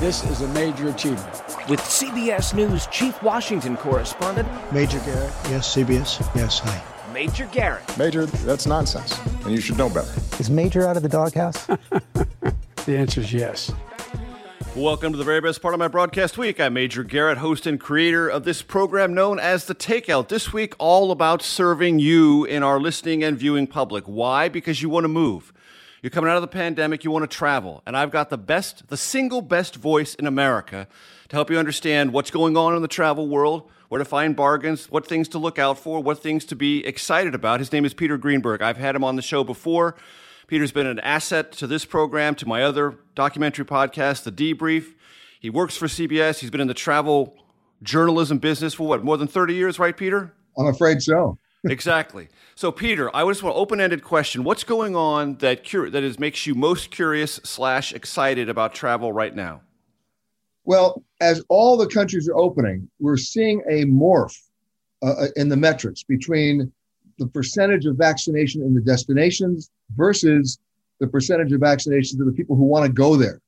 This is a major achievement. With CBS News Chief Washington Correspondent Major Garrett, yes, CBS, yes, hi. Major Garrett. Major, that's nonsense, and you should know better. Is Major out of the doghouse? the answer is yes. Welcome to the very best part of my broadcast week. I'm Major Garrett, host and creator of this program known as The Takeout. This week, all about serving you in our listening and viewing public. Why? Because you want to move. You're coming out of the pandemic, you want to travel. And I've got the best, the single best voice in America to help you understand what's going on in the travel world, where to find bargains, what things to look out for, what things to be excited about. His name is Peter Greenberg. I've had him on the show before. Peter's been an asset to this program, to my other documentary podcast, The Debrief. He works for CBS. He's been in the travel journalism business for what, more than 30 years, right, Peter? I'm afraid so. Exactly. So, Peter, I just want an open-ended question. What's going on that cur- that is makes you most curious slash excited about travel right now? Well, as all the countries are opening, we're seeing a morph uh, uh, in the metrics between the percentage of vaccination in the destinations versus the percentage of vaccinations of the people who want to go there.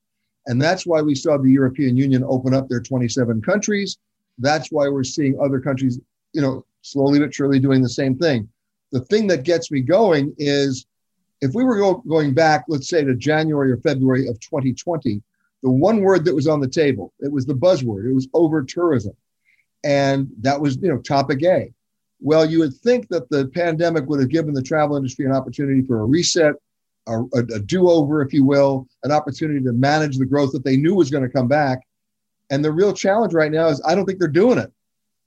And that's why we saw the European Union open up their 27 countries. That's why we're seeing other countries, you know, slowly but surely doing the same thing. The thing that gets me going is if we were go, going back, let's say to January or February of 2020, the one word that was on the table, it was the buzzword, it was over tourism. And that was, you know, topic A. Well, you would think that the pandemic would have given the travel industry an opportunity for a reset, a, a, a do over, if you will, an opportunity to manage the growth that they knew was going to come back. And the real challenge right now is I don't think they're doing it.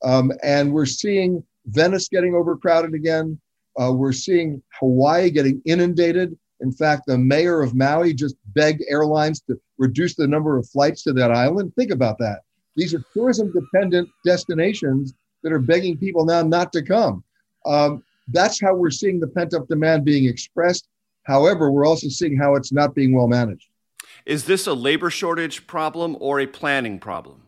Um, and we're seeing Venice getting overcrowded again. Uh, we're seeing Hawaii getting inundated. In fact, the mayor of Maui just begged airlines to reduce the number of flights to that island. Think about that. These are tourism dependent destinations that are begging people now not to come. Um, that's how we're seeing the pent up demand being expressed. However, we're also seeing how it's not being well managed. Is this a labor shortage problem or a planning problem?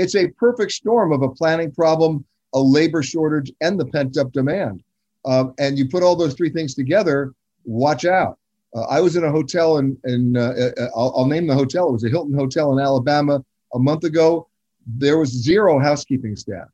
It's a perfect storm of a planning problem, a labor shortage, and the pent up demand. Um, and you put all those three things together, watch out. Uh, I was in a hotel, and in, in uh, uh, I'll, I'll, name the hotel. It was a Hilton Hotel in Alabama a month ago. There was zero housekeeping staff.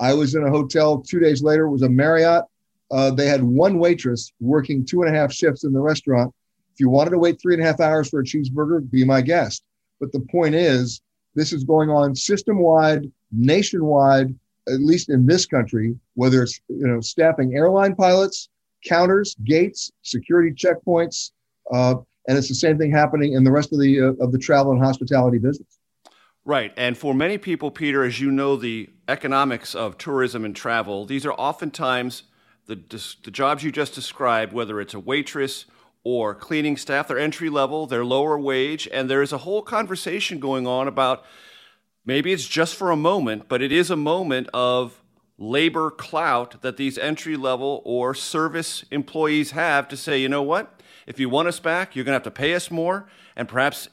I was in a hotel two days later. It was a Marriott. Uh, they had one waitress working two and a half shifts in the restaurant. If you wanted to wait three and a half hours for a cheeseburger, be my guest. But the point is, this is going on system wide, nationwide, at least in this country, whether it's you know staffing airline pilots, counters, gates, security checkpoints, uh, and it's the same thing happening in the rest of the uh, of the travel and hospitality business. Right, and for many people, Peter, as you know, the economics of tourism and travel, these are oftentimes the the jobs you just described, whether it's a waitress or cleaning staff, they're entry level, they're lower wage, and there is a whole conversation going on about Maybe it's just for a moment, but it is a moment of labor clout that these entry level or service employees have to say, you know what? If you want us back, you're going to have to pay us more and perhaps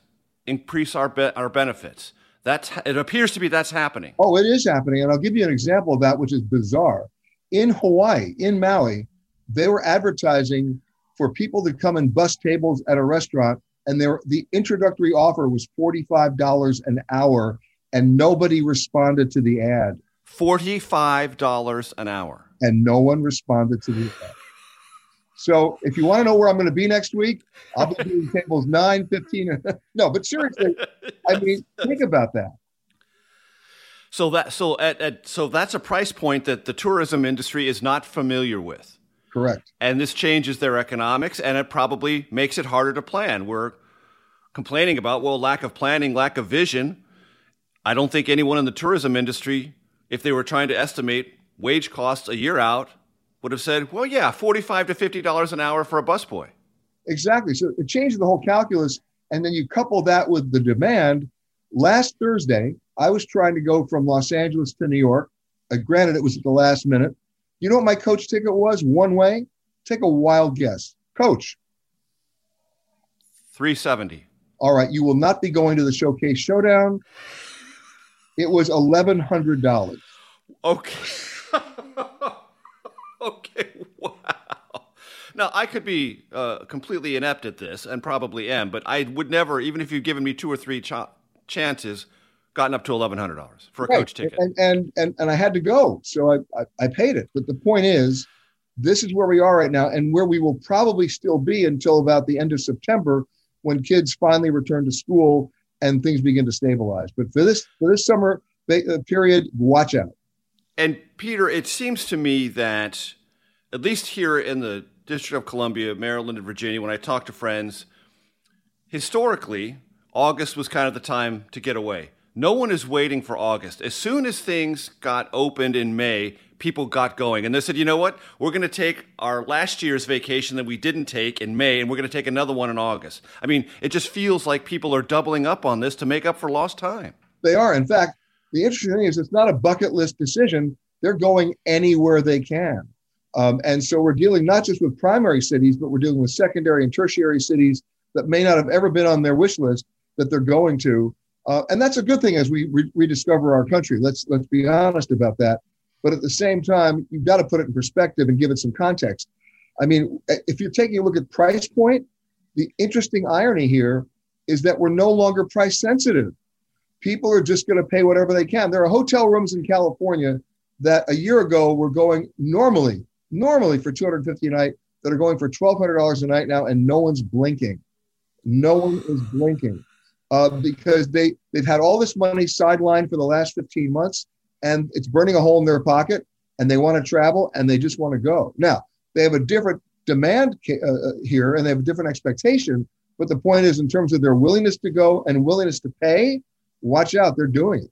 increase our be- our benefits. That's it appears to be that's happening. Oh, it is happening, and I'll give you an example of that, which is bizarre. In Hawaii, in Maui, they were advertising for people to come and bus tables at a restaurant, and there the introductory offer was forty five dollars an hour and nobody responded to the ad. $45 an hour. And no one responded to the ad. So if you want to know where I'm going to be next week, I'll be doing tables 9, 15. no, but seriously, I mean, think about that. So that so at, at so that's a price point that the tourism industry is not familiar with. Correct. And this changes their economics and it probably makes it harder to plan. We're complaining about well lack of planning, lack of vision. I don't think anyone in the tourism industry if they were trying to estimate wage costs a year out would have said, "Well, yeah, 45 to 50 dollars an hour for a busboy." Exactly. So it changes the whole calculus and then you couple that with the demand. Last Thursday, I was trying to go from Los Angeles to New York. Uh, granted, it was at the last minute. You know what my coach ticket was one way? Take a wild guess. Coach. 370. All right. You will not be going to the Showcase Showdown. It was $1,100. Okay. okay. Wow. Now, I could be uh, completely inept at this and probably am, but I would never, even if you've given me two or three ch- chances, gotten up to eleven hundred dollars for a right. coach ticket. And, and and and I had to go, so I, I I paid it. But the point is, this is where we are right now, and where we will probably still be until about the end of September, when kids finally return to school and things begin to stabilize. But for this for this summer uh, period, watch out. And Peter, it seems to me that at least here in the District of Columbia, Maryland, and Virginia, when I talk to friends, historically, August was kind of the time to get away. No one is waiting for August. As soon as things got opened in May, people got going. And they said, you know what? We're going to take our last year's vacation that we didn't take in May, and we're going to take another one in August. I mean, it just feels like people are doubling up on this to make up for lost time. They are. In fact, the interesting thing is it's not a bucket list decision. They're going anywhere they can. Um, and so we're dealing not just with primary cities, but we're dealing with secondary and tertiary cities that may not have ever been on their wish list that they're going to. Uh, and that's a good thing as we re- rediscover our country. Let's let's be honest about that. But at the same time, you've got to put it in perspective and give it some context. I mean, if you're taking a look at price point, the interesting irony here is that we're no longer price sensitive. People are just going to pay whatever they can. There are hotel rooms in California that a year ago were going normally, normally for 250 a night, that are going for $1,200 a night now, and no one's blinking. No one is blinking uh, because they they've had all this money sidelined for the last 15 months, and it's burning a hole in their pocket, and they want to travel and they just want to go. Now they have a different demand uh, uh, here, and they have a different expectation. But the point is, in terms of their willingness to go and willingness to pay, watch out, they're doing it.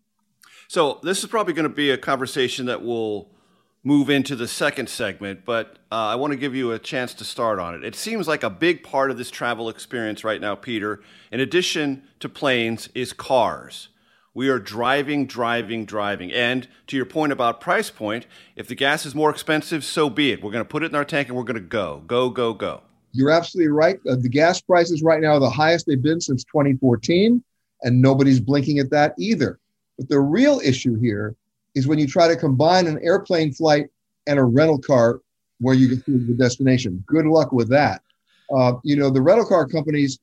So this is probably going to be a conversation that will move into the second segment, but uh, I want to give you a chance to start on it. It seems like a big part of this travel experience right now, Peter, in addition to planes, is cars. We are driving, driving, driving. And to your point about price point, if the gas is more expensive, so be it. We're going to put it in our tank and we're going to go, go, go, go. You're absolutely right. Uh, the gas prices right now are the highest they've been since 2014, and nobody's blinking at that either. But the real issue here is when you try to combine an airplane flight and a rental car where you get to the destination. Good luck with that. Uh, you know, the rental car companies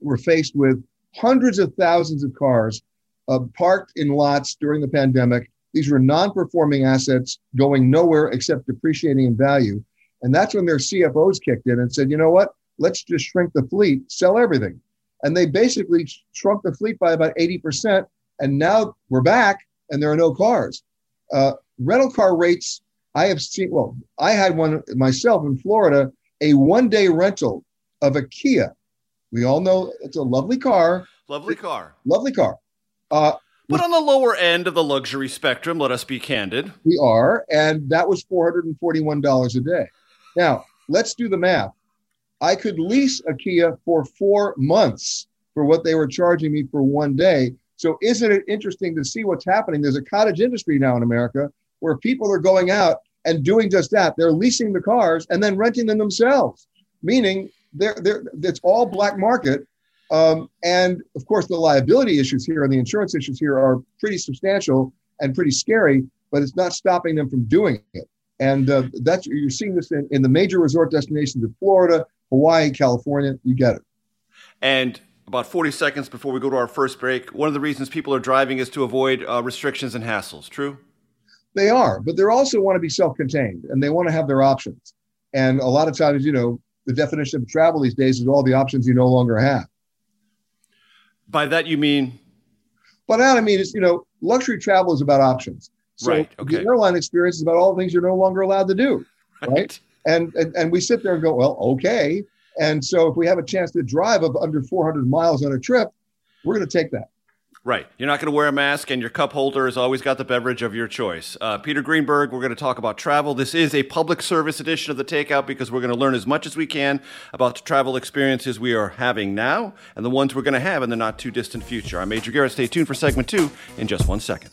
were faced with hundreds of thousands of cars uh, parked in lots during the pandemic. These were non performing assets going nowhere except depreciating in value. And that's when their CFOs kicked in and said, you know what? Let's just shrink the fleet, sell everything. And they basically shrunk the fleet by about 80%. And now we're back and there are no cars. Uh, rental car rates, I have seen, well, I had one myself in Florida, a one day rental of a Kia. We all know it's a lovely car. Lovely car. Lovely car. Uh, but on the lower end of the luxury spectrum, let us be candid. We are. And that was $441 a day. Now, let's do the math. I could lease a Kia for four months for what they were charging me for one day. So isn't it interesting to see what's happening? There's a cottage industry now in America where people are going out and doing just that. They're leasing the cars and then renting them themselves, meaning they're, they're, it's all black market. Um, and of course, the liability issues here and the insurance issues here are pretty substantial and pretty scary, but it's not stopping them from doing it. And uh, that's you're seeing this in, in the major resort destinations of Florida, Hawaii, California. You get it. And about 40 seconds before we go to our first break. One of the reasons people are driving is to avoid uh, restrictions and hassles. True? They are, but they also want to be self contained and they want to have their options. And a lot of times, you know, the definition of travel these days is all the options you no longer have. By that you mean? By that I mean it's, you know, luxury travel is about options. So right. Okay. The airline experience is about all the things you're no longer allowed to do. Right. right? And, and and we sit there and go, well, okay. And so if we have a chance to drive of under 400 miles on a trip, we're going to take that. Right. You're not going to wear a mask, and your cup holder has always got the beverage of your choice. Uh, Peter Greenberg, we're going to talk about travel. This is a public service edition of the Takeout because we're going to learn as much as we can about the travel experiences we are having now and the ones we're going to have in the not too distant future. I'm Major Garrett. Stay tuned for segment two in just one second.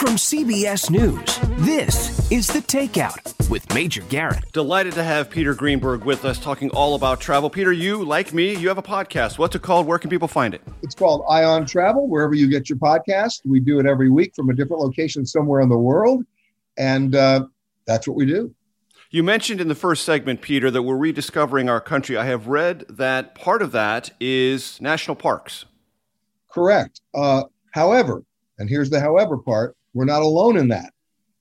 From CBS News, this is The Takeout with Major Garrett. Delighted to have Peter Greenberg with us talking all about travel. Peter, you, like me, you have a podcast. What's it called? Where can people find it? It's called Eye on Travel, wherever you get your podcast. We do it every week from a different location somewhere in the world. And uh, that's what we do. You mentioned in the first segment, Peter, that we're rediscovering our country. I have read that part of that is national parks. Correct. Uh, however, and here's the however part we're not alone in that.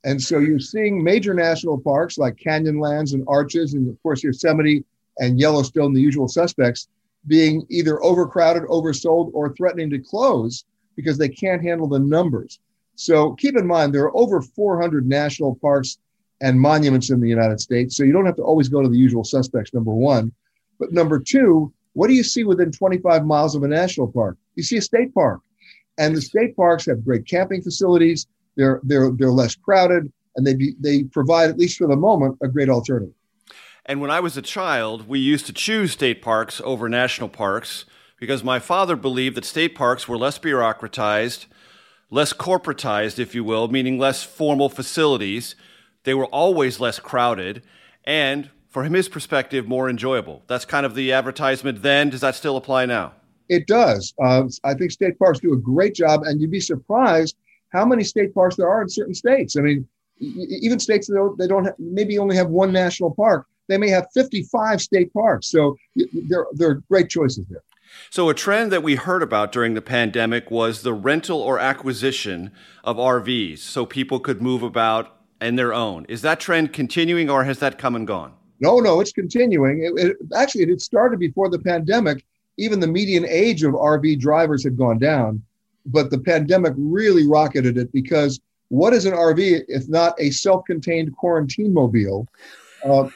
And so you're seeing major national parks like Canyonlands and Arches, and of course Yosemite and Yellowstone, the usual suspects, being either overcrowded, oversold, or threatening to close because they can't handle the numbers. So keep in mind, there are over 400 national parks and monuments in the United States. So you don't have to always go to the usual suspects, number one. But number two, what do you see within 25 miles of a national park? You see a state park. And the state parks have great camping facilities. They're they're they're less crowded, and they be, they provide at least for the moment a great alternative. And when I was a child, we used to choose state parks over national parks because my father believed that state parks were less bureaucratized, less corporatized, if you will, meaning less formal facilities. They were always less crowded, and from his perspective, more enjoyable. That's kind of the advertisement then. Does that still apply now? It does. Uh, I think state parks do a great job, and you'd be surprised how many state parks there are in certain states. I mean, even states that don't, they don't have, maybe only have one national park, they may have 55 state parks. So there, there are great choices there. So, a trend that we heard about during the pandemic was the rental or acquisition of RVs so people could move about in their own. Is that trend continuing or has that come and gone? No, no, it's continuing. It, it, actually, it started before the pandemic. Even the median age of RV drivers had gone down but the pandemic really rocketed it because what is an RV if not a self-contained quarantine mobile, uh,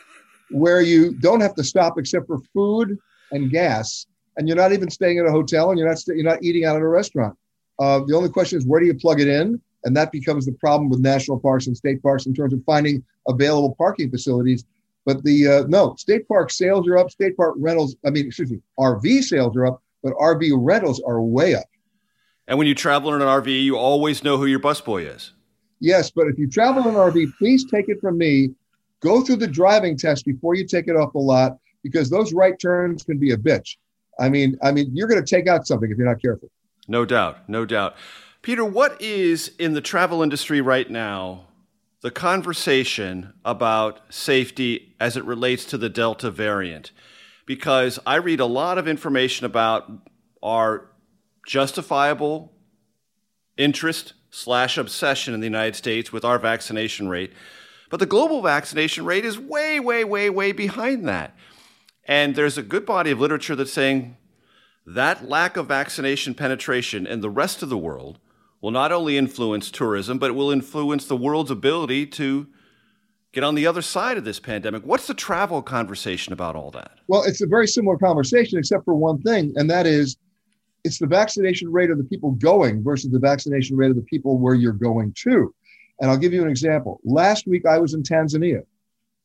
where you don't have to stop except for food and gas, and you're not even staying at a hotel, and you're not st- you're not eating out at a restaurant. Uh, the only question is where do you plug it in, and that becomes the problem with national parks and state parks in terms of finding available parking facilities. But the uh, no state park sales are up, state park rentals. I mean, excuse me, RV sales are up, but RV rentals are way up. And when you travel in an RV, you always know who your busboy is. Yes, but if you travel in an RV, please take it from me. Go through the driving test before you take it off the lot because those right turns can be a bitch. I mean, I mean, you're going to take out something if you're not careful. No doubt, no doubt. Peter, what is in the travel industry right now the conversation about safety as it relates to the Delta variant? Because I read a lot of information about our justifiable interest slash obsession in the United States with our vaccination rate. But the global vaccination rate is way, way, way, way behind that. And there's a good body of literature that's saying that lack of vaccination penetration in the rest of the world will not only influence tourism, but it will influence the world's ability to get on the other side of this pandemic. What's the travel conversation about all that? Well, it's a very similar conversation, except for one thing, and that is it's the vaccination rate of the people going versus the vaccination rate of the people where you're going to. And I'll give you an example. Last week, I was in Tanzania.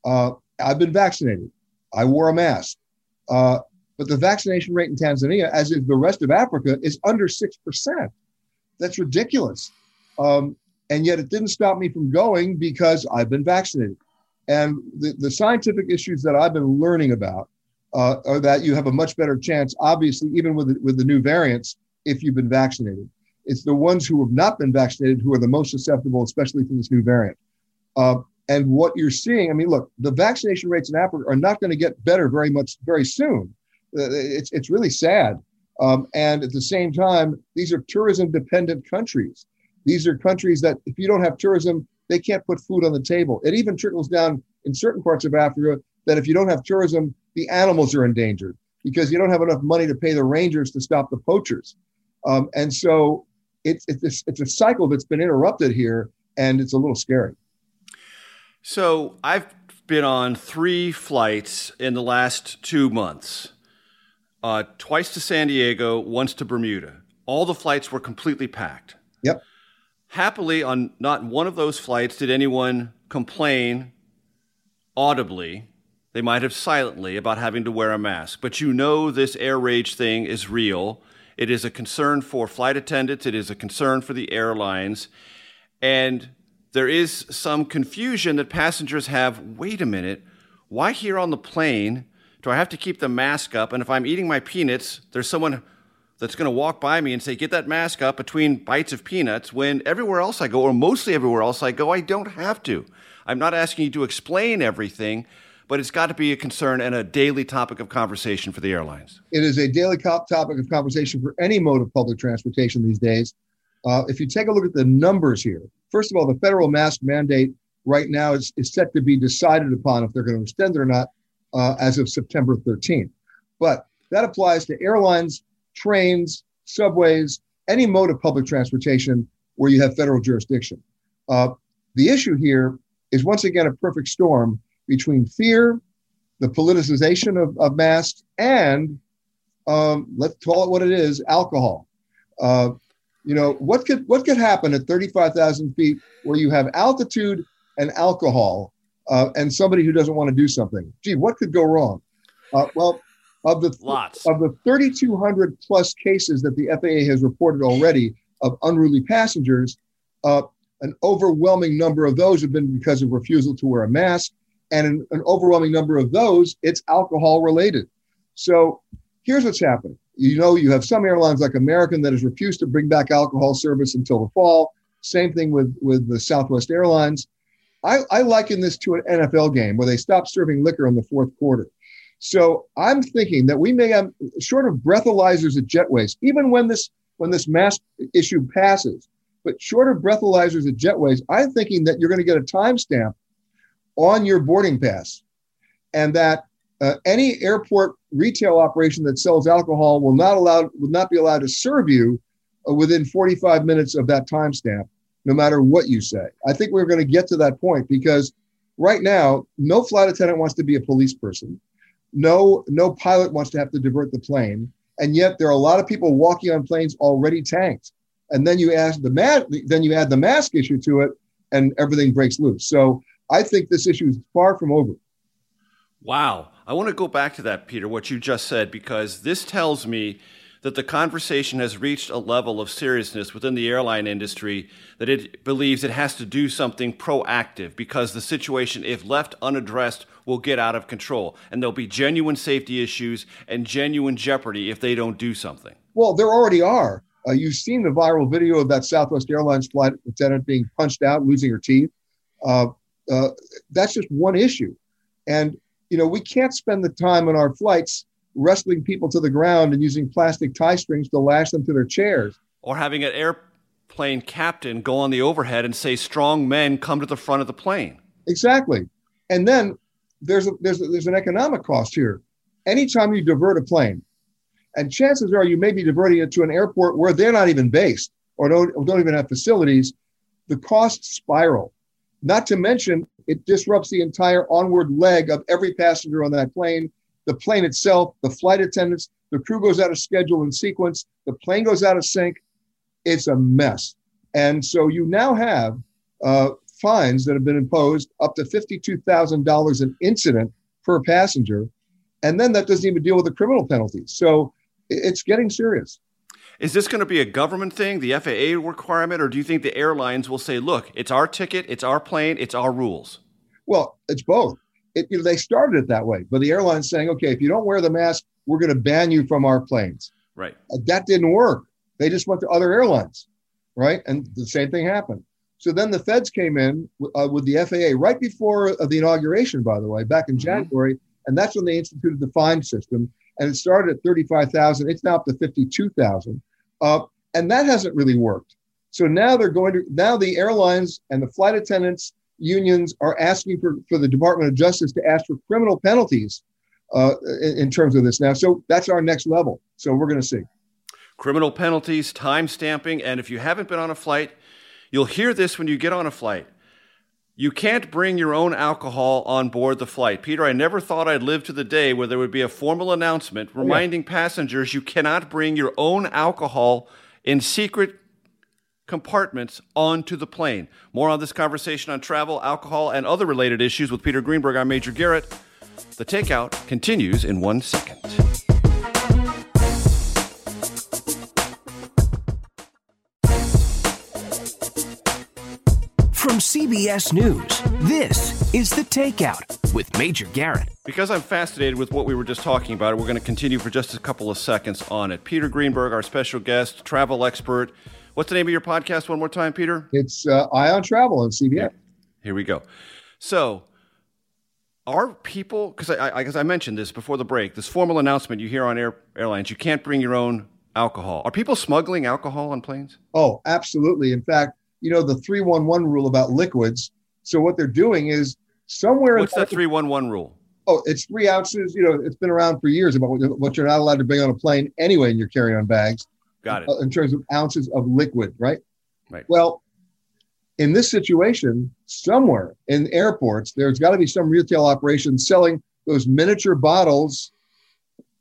Uh, I've been vaccinated. I wore a mask. Uh, but the vaccination rate in Tanzania, as is the rest of Africa, is under 6%. That's ridiculous. Um, and yet it didn't stop me from going because I've been vaccinated. And the, the scientific issues that I've been learning about uh, that you have a much better chance, obviously, even with the, with the new variants, if you've been vaccinated. It's the ones who have not been vaccinated who are the most susceptible, especially to this new variant. Uh, and what you're seeing, I mean, look, the vaccination rates in Africa are not going to get better very much very soon. Uh, it's, it's really sad. Um, and at the same time, these are tourism dependent countries. These are countries that, if you don't have tourism, they can't put food on the table. It even trickles down in certain parts of Africa that if you don't have tourism, the animals are endangered because you don't have enough money to pay the rangers to stop the poachers. Um, and so it's, it's, it's a cycle that's been interrupted here, and it's a little scary. So I've been on three flights in the last two months uh, twice to San Diego, once to Bermuda. All the flights were completely packed. Yep. Happily, on not one of those flights did anyone complain audibly. They might have silently about having to wear a mask. But you know this air rage thing is real. It is a concern for flight attendants, it is a concern for the airlines. And there is some confusion that passengers have wait a minute, why here on the plane do I have to keep the mask up? And if I'm eating my peanuts, there's someone that's going to walk by me and say, Get that mask up between bites of peanuts, when everywhere else I go, or mostly everywhere else I go, I don't have to. I'm not asking you to explain everything, but it's got to be a concern and a daily topic of conversation for the airlines. It is a daily topic of conversation for any mode of public transportation these days. Uh, if you take a look at the numbers here, first of all, the federal mask mandate right now is, is set to be decided upon if they're going to extend it or not uh, as of September 13th. But that applies to airlines, trains, subways, any mode of public transportation where you have federal jurisdiction. Uh, the issue here is once again a perfect storm between fear, the politicization of, of masks, and um, let's call it what it is alcohol. Uh, you know what could what could happen at 35,000 feet where you have altitude and alcohol uh, and somebody who doesn't want to do something. Gee, what could go wrong? Uh, well, of the Lots. of the 3,200 plus cases that the FAA has reported already of unruly passengers, uh, an overwhelming number of those have been because of refusal to wear a mask, and an, an overwhelming number of those it's alcohol related. So here's what's happening. You know, you have some airlines like American that has refused to bring back alcohol service until the fall. Same thing with with the Southwest Airlines. I, I liken this to an NFL game where they stop serving liquor in the fourth quarter. So I'm thinking that we may have short of breathalyzers at jetways, even when this when this mask issue passes, but short of breathalyzers at jetways, I'm thinking that you're going to get a timestamp on your boarding pass, and that uh, any airport retail operation that sells alcohol will not allowed will not be allowed to serve you uh, within 45 minutes of that timestamp no matter what you say. I think we're going to get to that point because right now, no flight attendant wants to be a police person. No, no pilot wants to have to divert the plane. And yet there are a lot of people walking on planes already tanked. And then you add the then you add the mask issue to it, and everything breaks loose. So I think this issue is far from over. Wow. I want to go back to that, Peter, what you just said, because this tells me that the conversation has reached a level of seriousness within the airline industry that it believes it has to do something proactive because the situation, if left unaddressed, will get out of control. And there'll be genuine safety issues and genuine jeopardy if they don't do something. Well, there already are. Uh, you've seen the viral video of that Southwest Airlines flight attendant being punched out, losing her teeth. Uh, uh, that's just one issue. And, you know, we can't spend the time on our flights wrestling people to the ground and using plastic tie strings to lash them to their chairs. Or having an airplane captain go on the overhead and say, strong men come to the front of the plane. Exactly. And then there's, a, there's, a, there's an economic cost here. Anytime you divert a plane, and chances are you may be diverting it to an airport where they're not even based. or don't, or don't even have facilities, the costs spiral. Not to mention, it disrupts the entire onward leg of every passenger on that plane, the plane itself, the flight attendants, the crew goes out of schedule and sequence, the plane goes out of sync. It's a mess. And so you now have uh, fines that have been imposed up to $52,000 an incident per passenger. And then that doesn't even deal with the criminal penalties. So it's getting serious. Is this going to be a government thing, the FAA requirement, or do you think the airlines will say, look, it's our ticket, it's our plane, it's our rules? Well, it's both. It, you know, they started it that way, but the airline's saying, okay, if you don't wear the mask, we're going to ban you from our planes. Right. Uh, that didn't work. They just went to other airlines, right? And the same thing happened. So then the feds came in uh, with the FAA right before uh, the inauguration, by the way, back in mm-hmm. January, and that's when they instituted the fine system. And it started at 35,000. It's now up to 52,000. Uh, and that hasn't really worked. So now they're going to, now the airlines and the flight attendants unions are asking for, for the Department of Justice to ask for criminal penalties uh, in, in terms of this now. So that's our next level. So we're going to see. Criminal penalties, time stamping, and if you haven't been on a flight, you'll hear this when you get on a flight. You can't bring your own alcohol on board the flight. Peter, I never thought I'd live to the day where there would be a formal announcement oh, reminding yeah. passengers you cannot bring your own alcohol in secret compartments onto the plane. More on this conversation on travel, alcohol, and other related issues with Peter Greenberg. I'm Major Garrett. The takeout continues in one second. CBS News, this is The Takeout with Major Garrett. Because I'm fascinated with what we were just talking about, we're going to continue for just a couple of seconds on it. Peter Greenberg, our special guest, travel expert. What's the name of your podcast one more time, Peter? It's uh, Eye on Travel on CBS. Here we go. So, are people, because I, I, I mentioned this before the break, this formal announcement you hear on air, airlines, you can't bring your own alcohol. Are people smuggling alcohol on planes? Oh, absolutely. In fact, you know, the 311 rule about liquids. So what they're doing is somewhere. What's that 311 rule? Oh, it's three ounces. You know, it's been around for years about what you're not allowed to bring on a plane anyway in your carry on bags. Got it. Uh, in terms of ounces of liquid, right? Right. Well, in this situation, somewhere in airports, there's got to be some retail operation selling those miniature bottles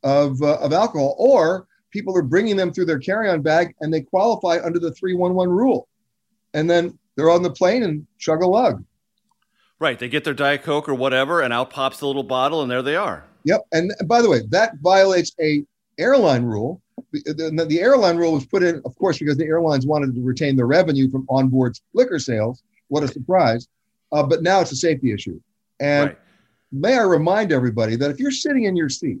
of, uh, of alcohol, or people are bringing them through their carry on bag and they qualify under the 311 rule and then they're on the plane and chug a lug. Right. They get their Diet Coke or whatever, and out pops the little bottle, and there they are. Yep. And by the way, that violates a airline rule. The, the airline rule was put in, of course, because the airlines wanted to retain the revenue from onboard liquor sales. What a surprise! Uh, but now it's a safety issue. And right. may I remind everybody that if you're sitting in your seat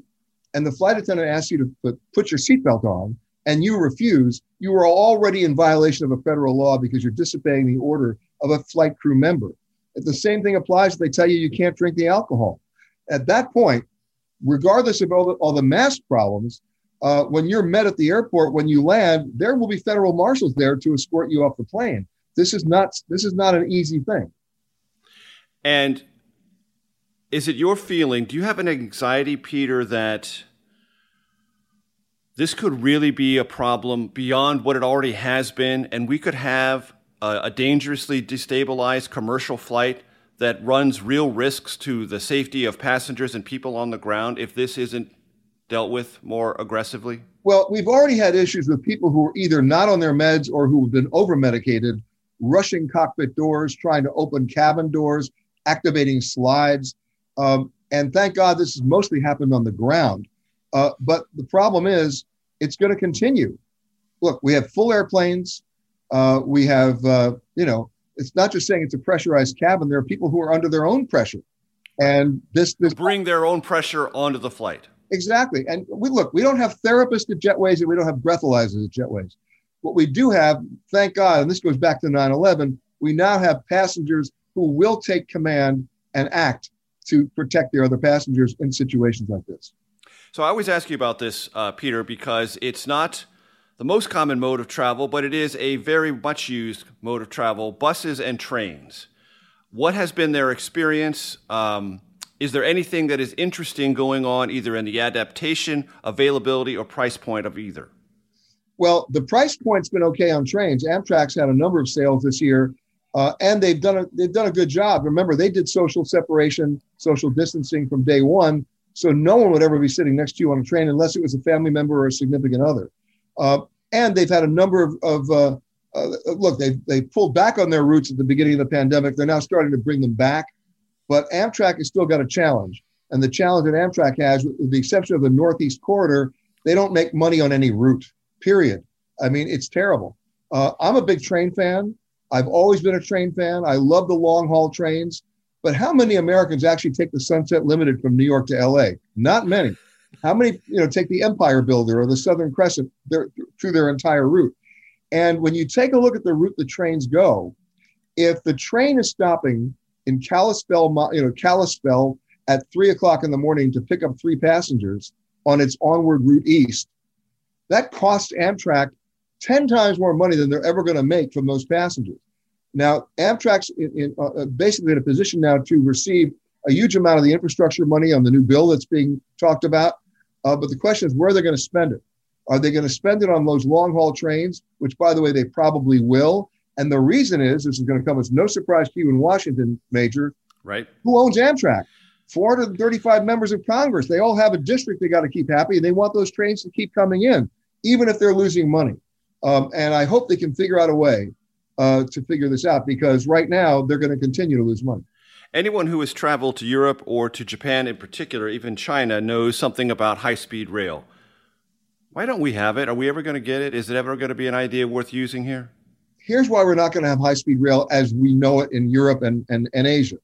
and the flight attendant asks you to put, put your seatbelt on, and you refuse, you are already in violation of a federal law because you're disobeying the order of a flight crew member. If The same thing applies if they tell you you can't drink the alcohol. At that point, regardless of all the, all the mask problems, uh, when you're met at the airport when you land, there will be federal marshals there to escort you off the plane. This is not this is not an easy thing. And is it your feeling? Do you have an anxiety, Peter, that this could really be a problem beyond what it already has been, and we could have a, a, dangerously destabilized commercial flight that runs real risks to the safety of passengers and people on the ground if this isn't dealt with more aggressively? Well, we've already had issues with people who are either not on their meds or who have been over medicated, rushing cockpit doors, trying to open cabin doors, activating slides. Um, and thank God this has mostly happened on the ground. Uh, but the problem is, it's going to continue. Look, we have full airplanes. Uh, we have, uh, you know, it's not just saying it's a pressurized cabin. There are people who are under their own pressure, and this this bring their own pressure onto the flight. Exactly. And we look, we don't have therapists at jetways, and we don't have breathalyzers at jetways. What we do have, thank God, and this goes back to 9/11, we now have passengers who will take command and act to protect their other passengers in situations like this. So I always ask you about this, uh, Peter, because it's not the most common mode of travel, but it is a very much used mode of travel buses and trains. What has been their experience? Um, is there anything that is interesting going on either in the adaptation, availability, or price point of either? Well, the price point's been okay on trains. Amtrak's had a number of sales this year, uh, and they've done a they've done a good job. Remember, they did social separation, social distancing from day one, so no one would ever be sitting next to you on a train unless it was a family member or a significant other. Uh, and they've had a number of, of uh, uh, look, they they pulled back on their routes at the beginning of the pandemic. They're now starting to bring them back, but Amtrak has still got a challenge. And the challenge that Amtrak has, with the exception of the Northeast corridor, they don't make money on any route. Period. I mean, it's terrible. Uh, I'm a big train fan. I've always been a train fan. I love the long haul trains. But how many Americans actually take the Sunset Limited from New York to LA? Not many. How many, you know, take the Empire Builder or the Southern Crescent their, through their entire route? And when you take a look at the route the trains go, if the train is stopping in Kalispell, you know, Kalispell at three o'clock in the morning to pick up three passengers on its onward route east, that costs Amtrak 10 times more money than they're ever going to make from those passengers. Now, Amtrak's in, in, uh, uh, basically in a position now to receive a huge amount of the infrastructure money on the new bill that's being talked about. Uh, but the question is where they're going to spend it. Are they going to spend it on those long haul trains, which, by the way, they probably will? And the reason is this is going to come as no surprise to you in Washington, Major. Right. Who owns Amtrak? 435 members of Congress. They all have a district they got to keep happy, and they want those trains to keep coming in, even if they're losing money. Um, and I hope they can figure out a way uh, to figure this out because right now they're going to continue to lose money. Anyone who has traveled to Europe or to Japan in particular, even China, knows something about high speed rail. Why don't we have it? Are we ever going to get it? Is it ever going to be an idea worth using here? Here's why we're not going to have high speed rail as we know it in Europe and, and, and Asia.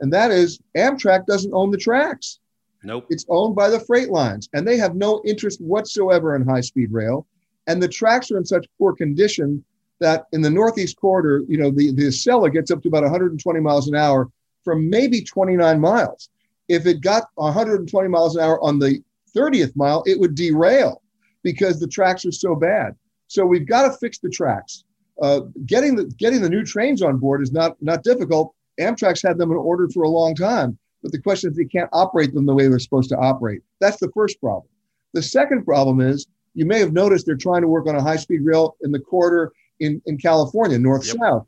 And that is Amtrak doesn't own the tracks. Nope. It's owned by the freight lines, and they have no interest whatsoever in high speed rail. And the tracks are in such poor condition that in the Northeast corridor, you know, the, the Acela gets up to about 120 miles an hour from maybe 29 miles. If it got 120 miles an hour on the 30th mile, it would derail because the tracks are so bad. So we've got to fix the tracks. Uh, getting the getting the new trains on board is not not difficult. Amtrak's had them in order for a long time, but the question is they can't operate them the way they're supposed to operate. That's the first problem. The second problem is you may have noticed they're trying to work on a high speed rail in the corridor in, in California, north yep. south.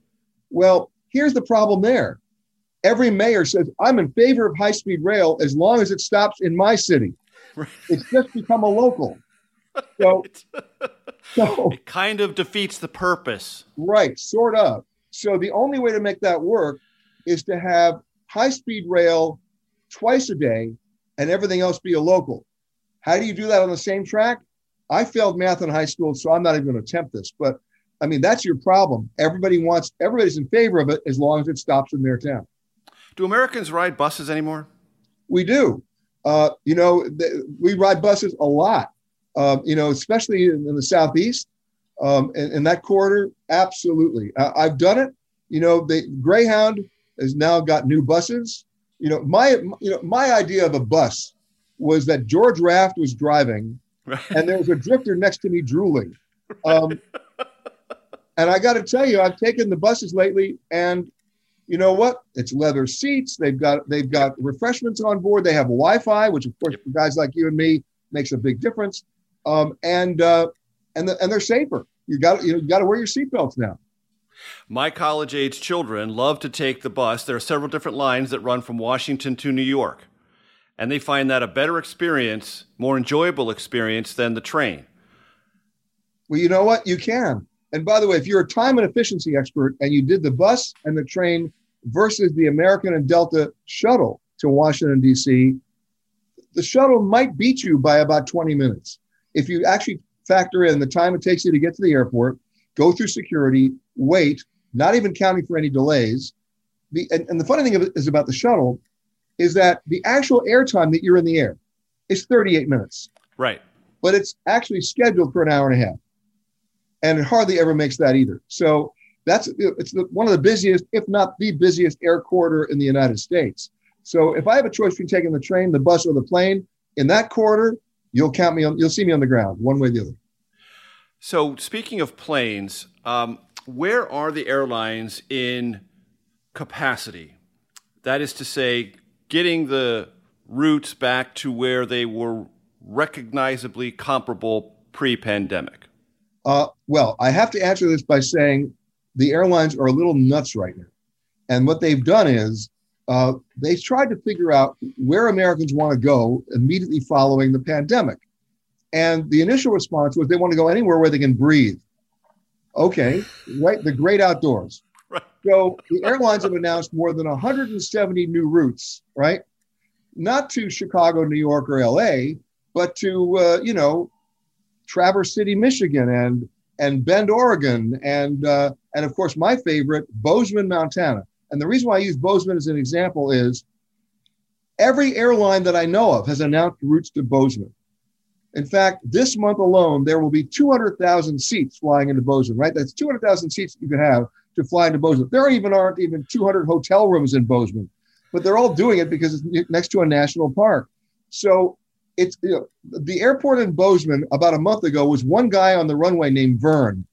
Well, here's the problem there. Every mayor says, I'm in favor of high speed rail as long as it stops in my city. Right. It's just become a local. So, so it kind of defeats the purpose. Right, sort of. So the only way to make that work is to have high speed rail twice a day and everything else be a local. How do you do that on the same track? I failed math in high school, so I'm not even going to attempt this. But I mean, that's your problem. Everybody wants, everybody's in favor of it as long as it stops in their town. Do Americans ride buses anymore? We do. Uh, you know, th- we ride buses a lot. Um, you know, especially in, in the southeast, um, in, in, that corridor. Absolutely, uh, I've done it. You know, the Greyhound has now got new buses. You know, my you know my idea of a bus was that George Raft was driving, right. and there was a drifter next to me drooling. Um, and I got to tell you, I've taken the buses lately, and you know what? It's leather seats. They've got they've got refreshments on board. They have Wi-Fi, which of course for guys like you and me makes a big difference. Um, and uh, and the, and they're safer. You got you know you got to wear your seatbelts now. My college age children love to take the bus. There are several different lines that run from Washington to New York, and they find that a better experience, more enjoyable experience than the train. Well, you know what? You can. And by the way, if you're a time and efficiency expert and you did the bus and the train versus the American and Delta shuttle to Washington, D.C., the shuttle might beat you by about 20 minutes. If you actually factor in the time it takes you to get to the airport, go through security, wait, not even counting for any delays. The, and, and the funny thing is about the shuttle is that the actual air time that you're in the air is 38 minutes. Right. But it's actually scheduled for an hour and a half and it hardly ever makes that either. So that's it's the, one of the busiest, if not the busiest, air corridor in the United States. So if I have a choice between taking the train, the bus, or the plane in that corridor, you'll count me on. You'll see me on the ground, one way or the other. So speaking of planes, um, where are the airlines in capacity? That is to say, getting the routes back to where they were recognizably comparable pre-pandemic. Uh, well, I have to answer this by saying the airlines are a little nuts right now. And what they've done is uh, they've tried to figure out where Americans want to go immediately following the pandemic. And the initial response was they want to go anywhere where they can breathe. Okay, right? The great outdoors. Right. So the airlines have announced more than 170 new routes, right? Not to Chicago, New York, or LA, but to, uh, you know, Traverse City, Michigan, and and Bend, Oregon, and uh, and of course my favorite, Bozeman, Montana. And the reason why I use Bozeman as an example is every airline that I know of has announced routes to Bozeman. In fact, this month alone, there will be 200,000 seats flying into Bozeman, right? That's 200,000 seats you can have to fly into Bozeman. There even aren't even 200 hotel rooms in Bozeman, but they're all doing it because it's next to a national park. So it's you know, the airport in Bozeman about a month ago was one guy on the runway named Vern.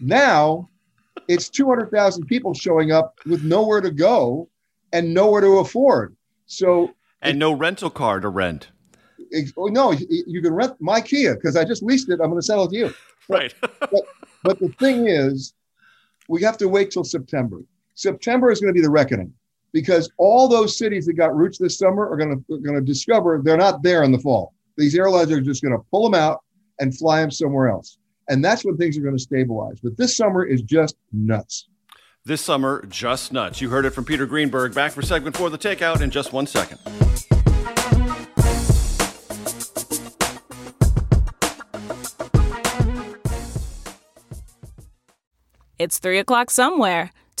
Now it's 200,000 people showing up with nowhere to go and nowhere to afford. So and no rental car to rent. Oh, no, you can rent my Kia because I just leased it. I'm going to sell it to you. Right. but, but the thing is, we have to wait till September. September is going to be the reckoning because all those cities that got routes this summer are going to, are going to discover they're not there in the fall. These airlines are just going to pull them out and fly them somewhere else. And that's when things are going to stabilize. But this summer is just nuts. This summer, just nuts. You heard it from Peter Greenberg. Back for segment four, the takeout, in just one second. It's three o'clock somewhere.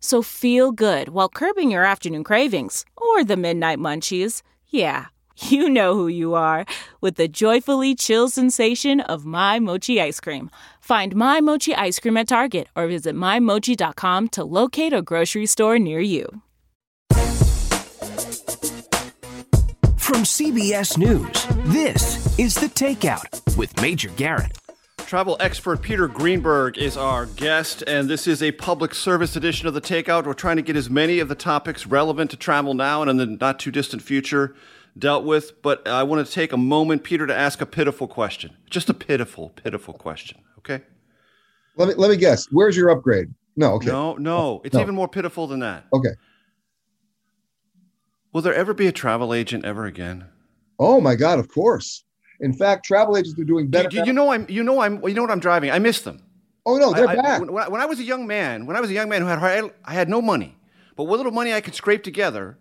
So feel good while curbing your afternoon cravings or the midnight munchies. Yeah you know who you are with the joyfully chill sensation of My Mochi ice cream. Find My Mochi ice cream at Target or visit MyMochi.com to locate a grocery store near you. From CBS News, this is The Takeout with Major Garrett. Travel expert Peter Greenberg is our guest, and this is a public service edition of The Takeout. We're trying to get as many of the topics relevant to travel now and in the not too distant future dealt with, but I want to take a moment, Peter, to ask a pitiful question. Just a pitiful, pitiful question. Okay. Let me let me guess. Where's your upgrade? No. Okay. No, no. Oh, it's no. even more pitiful than that. Okay. Will there ever be a travel agent ever again? Oh my God! Of course. In fact, travel agents are doing better. You, you know, I'm. You know, I'm. You know what I'm driving. I miss them. Oh no, they're I, back. I, when, when, I was a young man, when I was a young man who had I had no money, but what little money I could scrape together,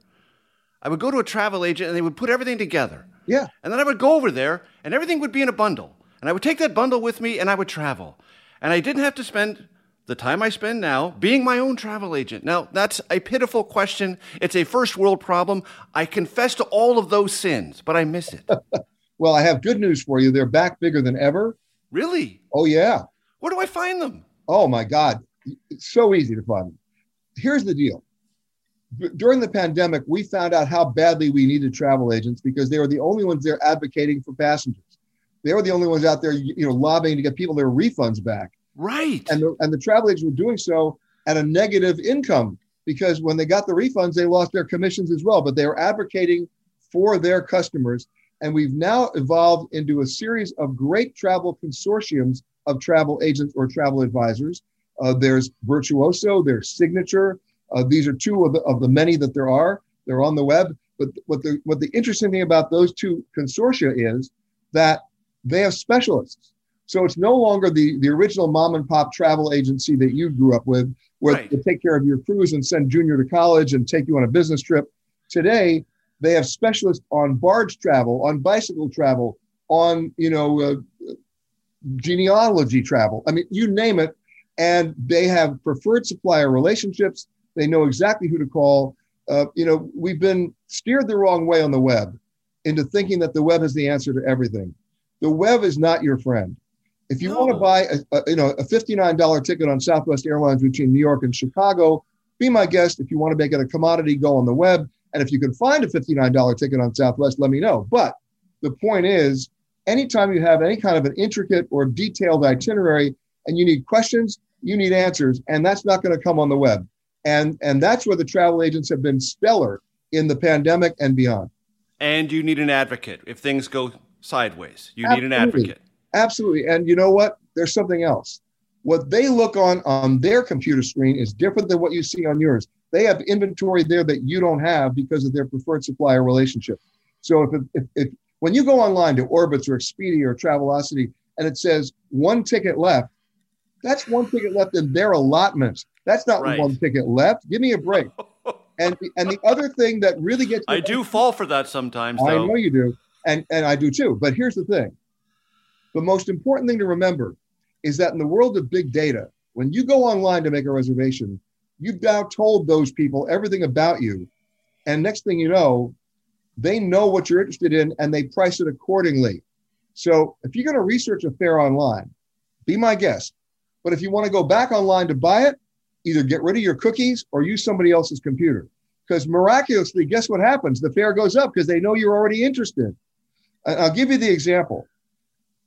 I would go to a travel agent and they would put everything together. Yeah. And then I would go over there and everything would be in a bundle. And I would take that bundle with me and I would travel. And I didn't have to spend the time I spend now being my own travel agent. Now, that's a pitiful question. It's a first world problem. I confess to all of those sins, but I miss it. well, I have good news for you. They're back bigger than ever. Really? Oh, yeah. Where do I find them? Oh, my God. It's so easy to find them. Here's the deal during the pandemic, we found out how badly we needed travel agents because they were the only ones there advocating for passengers. They were the only ones out there, you know, lobbying to get people their refunds back. Right. And the, and the travel agents were doing so at a negative income because when they got the refunds, they lost their commissions as well. But they were advocating for their customers. And we've now evolved into a series of great travel consortiums of travel agents or travel advisors. Uh, there's Virtuoso, there's Signature, uh, these are two of the, of the many that there are. They're on the web. But what the what the interesting thing about those two consortia is that they have specialists. So it's no longer the, the original mom and pop travel agency that you grew up with, where right. they take care of your cruise and send junior to college and take you on a business trip. Today, they have specialists on barge travel, on bicycle travel, on you know uh, genealogy travel. I mean, you name it, and they have preferred supplier relationships. They know exactly who to call. Uh, you know, we've been steered the wrong way on the web into thinking that the web is the answer to everything. The web is not your friend. If you no. want to buy a, a, you know a $59 ticket on Southwest Airlines between New York and Chicago, be my guest. If you want to make it a commodity, go on the web. And if you can find a $59 ticket on Southwest, let me know. But the point is, anytime you have any kind of an intricate or detailed itinerary and you need questions, you need answers, and that's not going to come on the web. And and that's where the travel agents have been stellar in the pandemic and beyond. And you need an advocate if things go sideways. You Absolutely. need an advocate. Absolutely. And you know what? There's something else. What they look on on their computer screen is different than what you see on yours. They have inventory there that you don't have because of their preferred supplier relationship. So if, if, if when you go online to Orbitz or Expedia or Travelocity and it says one ticket left, that's one ticket left in their allotments. That's not right. one ticket left. Give me a break. and and the other thing that really gets I do fall for that sometimes. Though. I know you do, and and I do too. But here's the thing: the most important thing to remember is that in the world of big data, when you go online to make a reservation, you've now told those people everything about you, and next thing you know, they know what you're interested in and they price it accordingly. So if you're going to research a fare online, be my guest. But if you want to go back online to buy it, either get rid of your cookies or use somebody else's computer. Because miraculously, guess what happens? The fare goes up because they know you're already interested. I'll give you the example.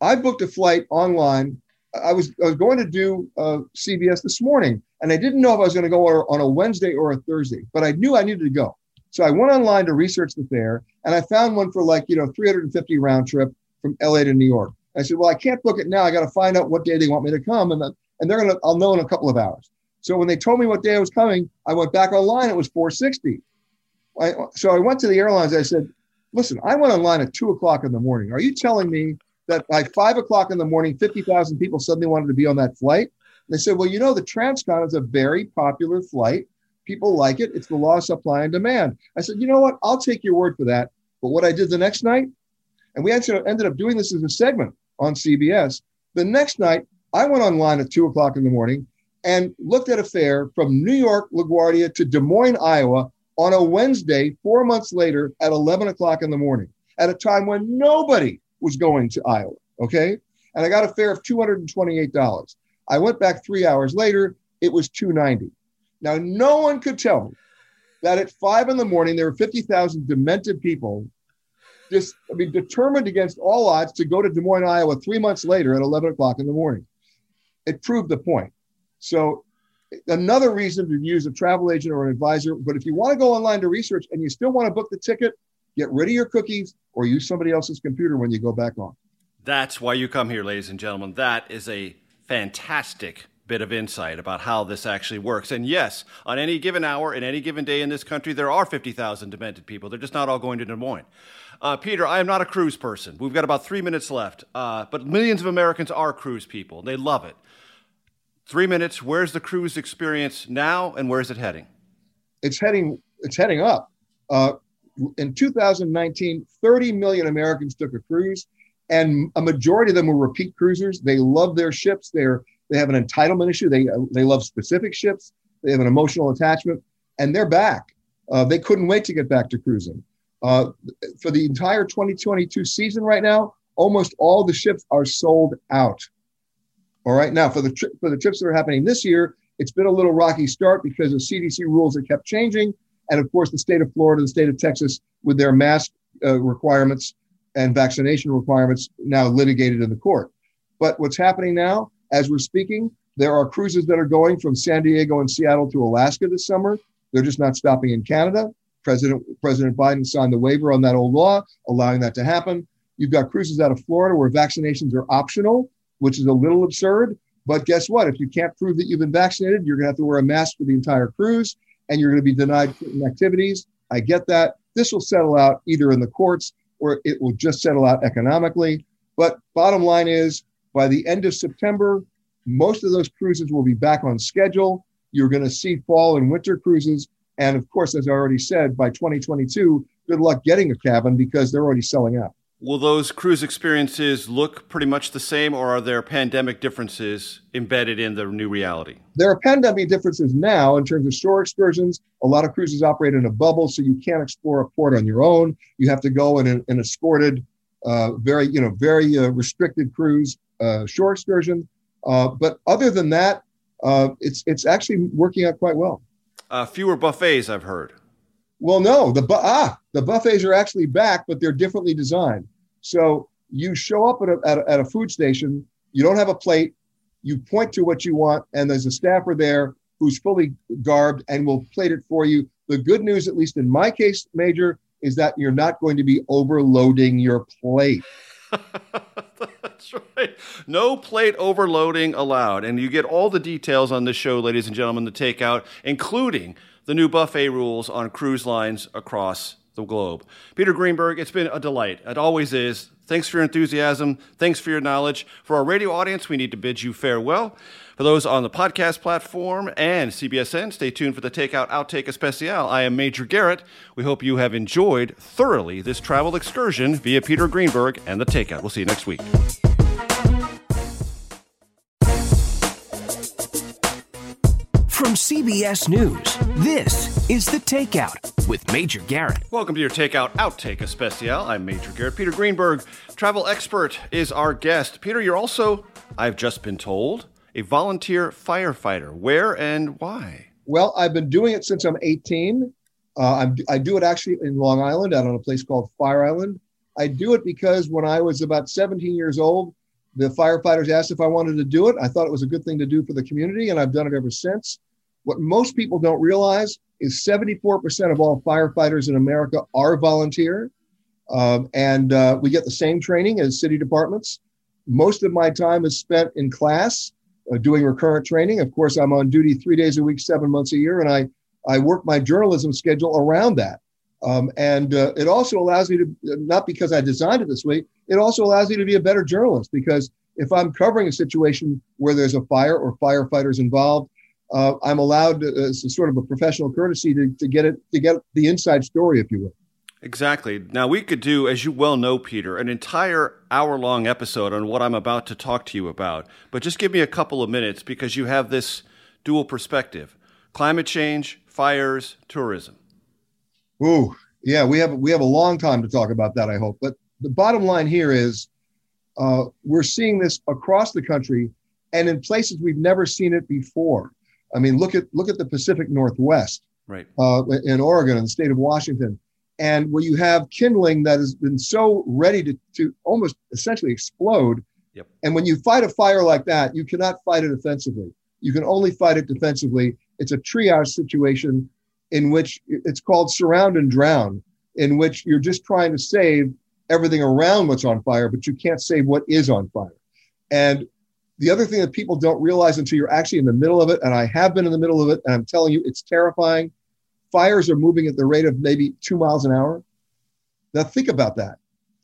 I booked a flight online. I was, I was going to do uh, CBS this morning, and I didn't know if I was going to go on a Wednesday or a Thursday, but I knew I needed to go. So I went online to research the fare, and I found one for like you know 350 round trip from LA to New York. I said, well, I can't book it now. I got to find out what day they want me to come, and and they're gonna I'll know in a couple of hours. So when they told me what day I was coming, I went back online. It was 460. I, so I went to the airlines. I said, listen, I went online at two o'clock in the morning. Are you telling me that by five o'clock in the morning, 50,000 people suddenly wanted to be on that flight? They said, well, you know, the Transcon is a very popular flight. People like it. It's the law of supply and demand. I said, you know what? I'll take your word for that. But what I did the next night, and we actually ended up doing this as a segment on CBS. The next night, I went online at two o'clock in the morning and looked at a fare from New York, LaGuardia to Des Moines, Iowa on a Wednesday, four months later at 11 o'clock in the morning, at a time when nobody was going to Iowa. Okay. And I got a fare of $228. I went back three hours later, it was 290. Now, no one could tell me that at five in the morning, there were 50,000 demented people just, I mean, determined against all odds to go to Des Moines, Iowa three months later at 11 o'clock in the morning. It proved the point. So another reason to use a travel agent or an advisor. But if you want to go online to research and you still want to book the ticket, get rid of your cookies or use somebody else's computer when you go back on. That's why you come here, ladies and gentlemen. That is a fantastic bit of insight about how this actually works. And yes, on any given hour, in any given day in this country, there are 50,000 demented people. They're just not all going to Des Moines. Uh, Peter, I am not a cruise person. We've got about three minutes left, uh, but millions of Americans are cruise people. They love it. Three minutes. Where's the cruise experience now, and where's it heading? It's heading. It's heading up. Uh, in 2019, 30 million Americans took a cruise, and a majority of them were repeat cruisers. They love their ships. They're they have an entitlement issue. They they love specific ships. They have an emotional attachment, and they're back. Uh, they couldn't wait to get back to cruising. Uh, for the entire 2022 season right now, almost all the ships are sold out. All right. Now, for the tri- for the trips that are happening this year, it's been a little rocky start because of CDC rules that kept changing, and of course, the state of Florida, the state of Texas, with their mask uh, requirements and vaccination requirements now litigated in the court. But what's happening now, as we're speaking, there are cruises that are going from San Diego and Seattle to Alaska this summer. They're just not stopping in Canada. President President Biden signed the waiver on that old law, allowing that to happen. You've got cruises out of Florida where vaccinations are optional which is a little absurd. But guess what? If you can't prove that you've been vaccinated, you're going to have to wear a mask for the entire cruise and you're going to be denied certain activities. I get that. This will settle out either in the courts or it will just settle out economically. But bottom line is, by the end of September, most of those cruises will be back on schedule. You're going to see fall and winter cruises. And of course, as I already said, by 2022, good luck getting a cabin because they're already selling out. Will those cruise experiences look pretty much the same, or are there pandemic differences embedded in the new reality? There are pandemic differences now in terms of shore excursions. A lot of cruises operate in a bubble, so you can't explore a port on your own. You have to go in an, an escorted, uh, very you know very uh, restricted cruise uh, shore excursion. Uh, but other than that, uh, it's it's actually working out quite well. Uh, fewer buffets, I've heard. Well, no, the bu- ah the buffets are actually back, but they're differently designed. So you show up at a, at a, at a food station, you don't have a plate, you point to what you want, and there's a staffer there who's fully garbed and will plate it for you. The good news, at least in my case, Major, is that you're not going to be overloading your plate. That's right. No plate overloading allowed. And you get all the details on this show, ladies and gentlemen, the takeout, including the new buffet rules on cruise lines across the globe. Peter Greenberg, it's been a delight. It always is. Thanks for your enthusiasm. Thanks for your knowledge. For our radio audience, we need to bid you farewell. For those on the podcast platform and CBSN, stay tuned for the Takeout Outtake Especial. I am Major Garrett. We hope you have enjoyed thoroughly this travel excursion via Peter Greenberg and the Takeout. We'll see you next week. From CBS News, this is The Takeout with Major Garrett. Welcome to your Takeout Outtake Especial. I'm Major Garrett. Peter Greenberg, travel expert, is our guest. Peter, you're also, I've just been told, a volunteer firefighter. Where and why? Well, I've been doing it since I'm 18. Uh, I'm, I do it actually in Long Island out on a place called Fire Island. I do it because when I was about 17 years old, the firefighters asked if I wanted to do it. I thought it was a good thing to do for the community, and I've done it ever since. What most people don't realize is 74% of all firefighters in America are volunteer. Um, and uh, we get the same training as city departments. Most of my time is spent in class uh, doing recurrent training. Of course, I'm on duty three days a week, seven months a year, and I, I work my journalism schedule around that. Um, and uh, it also allows me to, not because I designed it this way, it also allows me to be a better journalist because if I'm covering a situation where there's a fire or firefighters involved, uh, I'm allowed as a sort of a professional courtesy to, to get it to get the inside story, if you will. Exactly. Now we could do, as you well know, Peter, an entire hour-long episode on what I'm about to talk to you about. But just give me a couple of minutes because you have this dual perspective: climate change, fires, tourism. Ooh, yeah, we have we have a long time to talk about that. I hope, but the bottom line here is uh, we're seeing this across the country and in places we've never seen it before. I mean, look at look at the Pacific Northwest, right? Uh, in Oregon and the state of Washington, and where you have kindling that has been so ready to to almost essentially explode. Yep. And when you fight a fire like that, you cannot fight it offensively. You can only fight it defensively. It's a triage situation in which it's called surround and drown, in which you're just trying to save everything around what's on fire, but you can't save what is on fire. And the other thing that people don't realize until you're actually in the middle of it, and I have been in the middle of it, and I'm telling you, it's terrifying. Fires are moving at the rate of maybe two miles an hour. Now, think about that.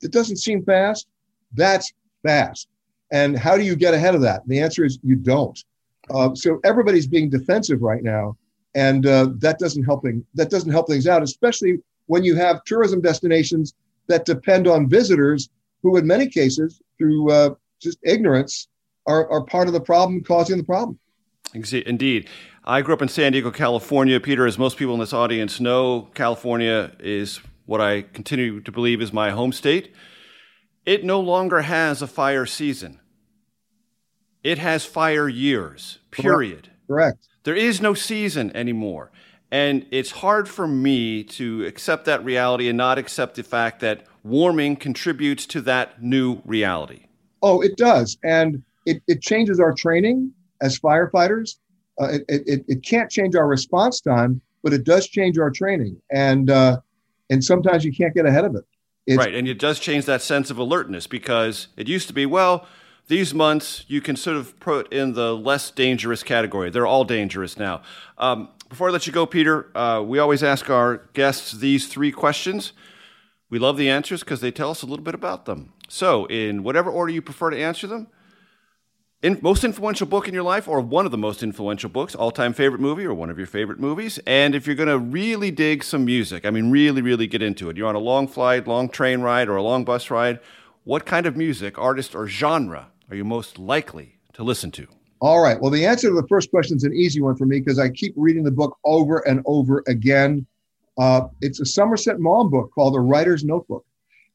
It doesn't seem fast. That's fast. And how do you get ahead of that? The answer is you don't. Uh, so everybody's being defensive right now, and uh, that doesn't helping. That doesn't help things out, especially when you have tourism destinations that depend on visitors who, in many cases, through uh, just ignorance, are, are part of the problem, causing the problem. Indeed. I grew up in San Diego, California. Peter, as most people in this audience know, California is what I continue to believe is my home state. It no longer has a fire season. It has fire years, period. Correct. Correct. There is no season anymore. And it's hard for me to accept that reality and not accept the fact that warming contributes to that new reality. Oh, it does. And it, it changes our training as firefighters. Uh, it, it, it can't change our response time, but it does change our training. And, uh, and sometimes you can't get ahead of it. It's, right. And it does change that sense of alertness because it used to be, well, these months you can sort of put in the less dangerous category. They're all dangerous now. Um, before I let you go, Peter, uh, we always ask our guests these three questions. We love the answers because they tell us a little bit about them. So, in whatever order you prefer to answer them, in, most influential book in your life, or one of the most influential books, all time favorite movie, or one of your favorite movies. And if you're going to really dig some music, I mean, really, really get into it, you're on a long flight, long train ride, or a long bus ride, what kind of music, artist, or genre are you most likely to listen to? All right. Well, the answer to the first question is an easy one for me because I keep reading the book over and over again. Uh, it's a Somerset Maugham book called The Writer's Notebook.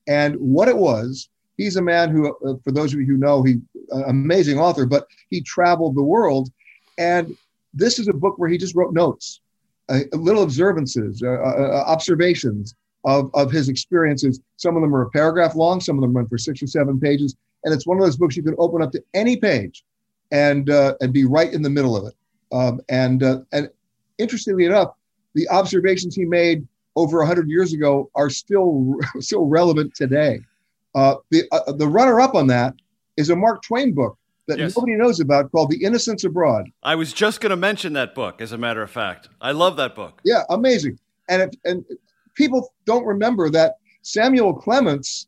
And what it was, he's a man who, uh, for those of you who know, he uh, amazing author, but he traveled the world, and this is a book where he just wrote notes, uh, little observances, uh, uh, observations of of his experiences. Some of them are a paragraph long, some of them run for six or seven pages, and it's one of those books you can open up to any page, and uh, and be right in the middle of it. Um, and and interestingly enough, the observations he made over 100 years ago are still still relevant today. Uh, the uh, the runner up on that is a Mark Twain book that yes. nobody knows about called The Innocents Abroad. I was just going to mention that book, as a matter of fact. I love that book. Yeah, amazing. And it, and people don't remember that Samuel Clemens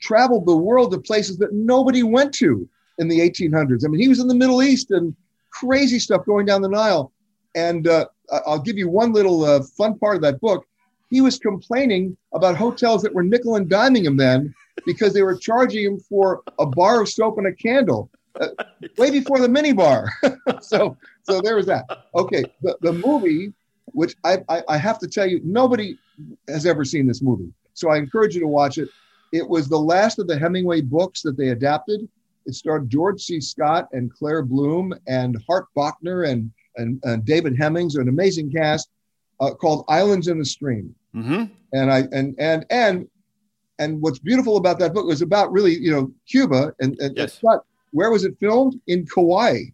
traveled the world to places that nobody went to in the 1800s. I mean, he was in the Middle East and crazy stuff going down the Nile. And uh, I'll give you one little uh, fun part of that book. He was complaining about hotels that were nickel and diming him then because they were charging him for a bar of soap and a candle uh, way before the minibar. so, so there was that. Okay, the, the movie, which I, I, I have to tell you, nobody has ever seen this movie. So I encourage you to watch it. It was the last of the Hemingway books that they adapted. It starred George C. Scott and Claire Bloom and Hart Bochner and and, and David Hemmings, an amazing cast uh, called Islands in the Stream. Mm-hmm. And I and and and and what's beautiful about that book was about really you know Cuba and, and yes. but where was it filmed in Kauai?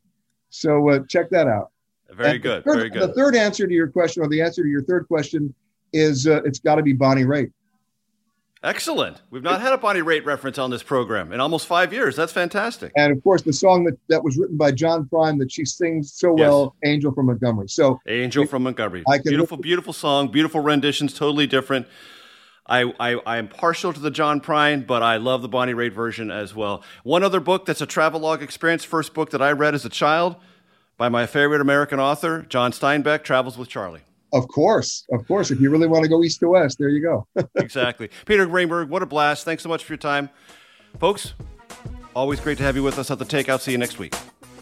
So uh, check that out. Very and good. Third, very good. The third answer to your question, or the answer to your third question, is uh, it's got to be Bonnie Raitt. Excellent. We've not had a Bonnie Raitt reference on this program in almost five years. That's fantastic. And of course, the song that, that was written by John Prine that she sings so yes. well, "Angel from Montgomery." So, "Angel from Montgomery," beautiful, beautiful song, beautiful renditions, totally different. I, I, I am partial to the John Prine, but I love the Bonnie Raitt version as well. One other book that's a travelogue experience, first book that I read as a child by my favorite American author, John Steinbeck, Travels with Charley. Of course, of course. If you really want to go east to west, there you go. exactly. Peter Greenberg, what a blast. Thanks so much for your time. Folks, always great to have you with us at The Takeout. See you next week.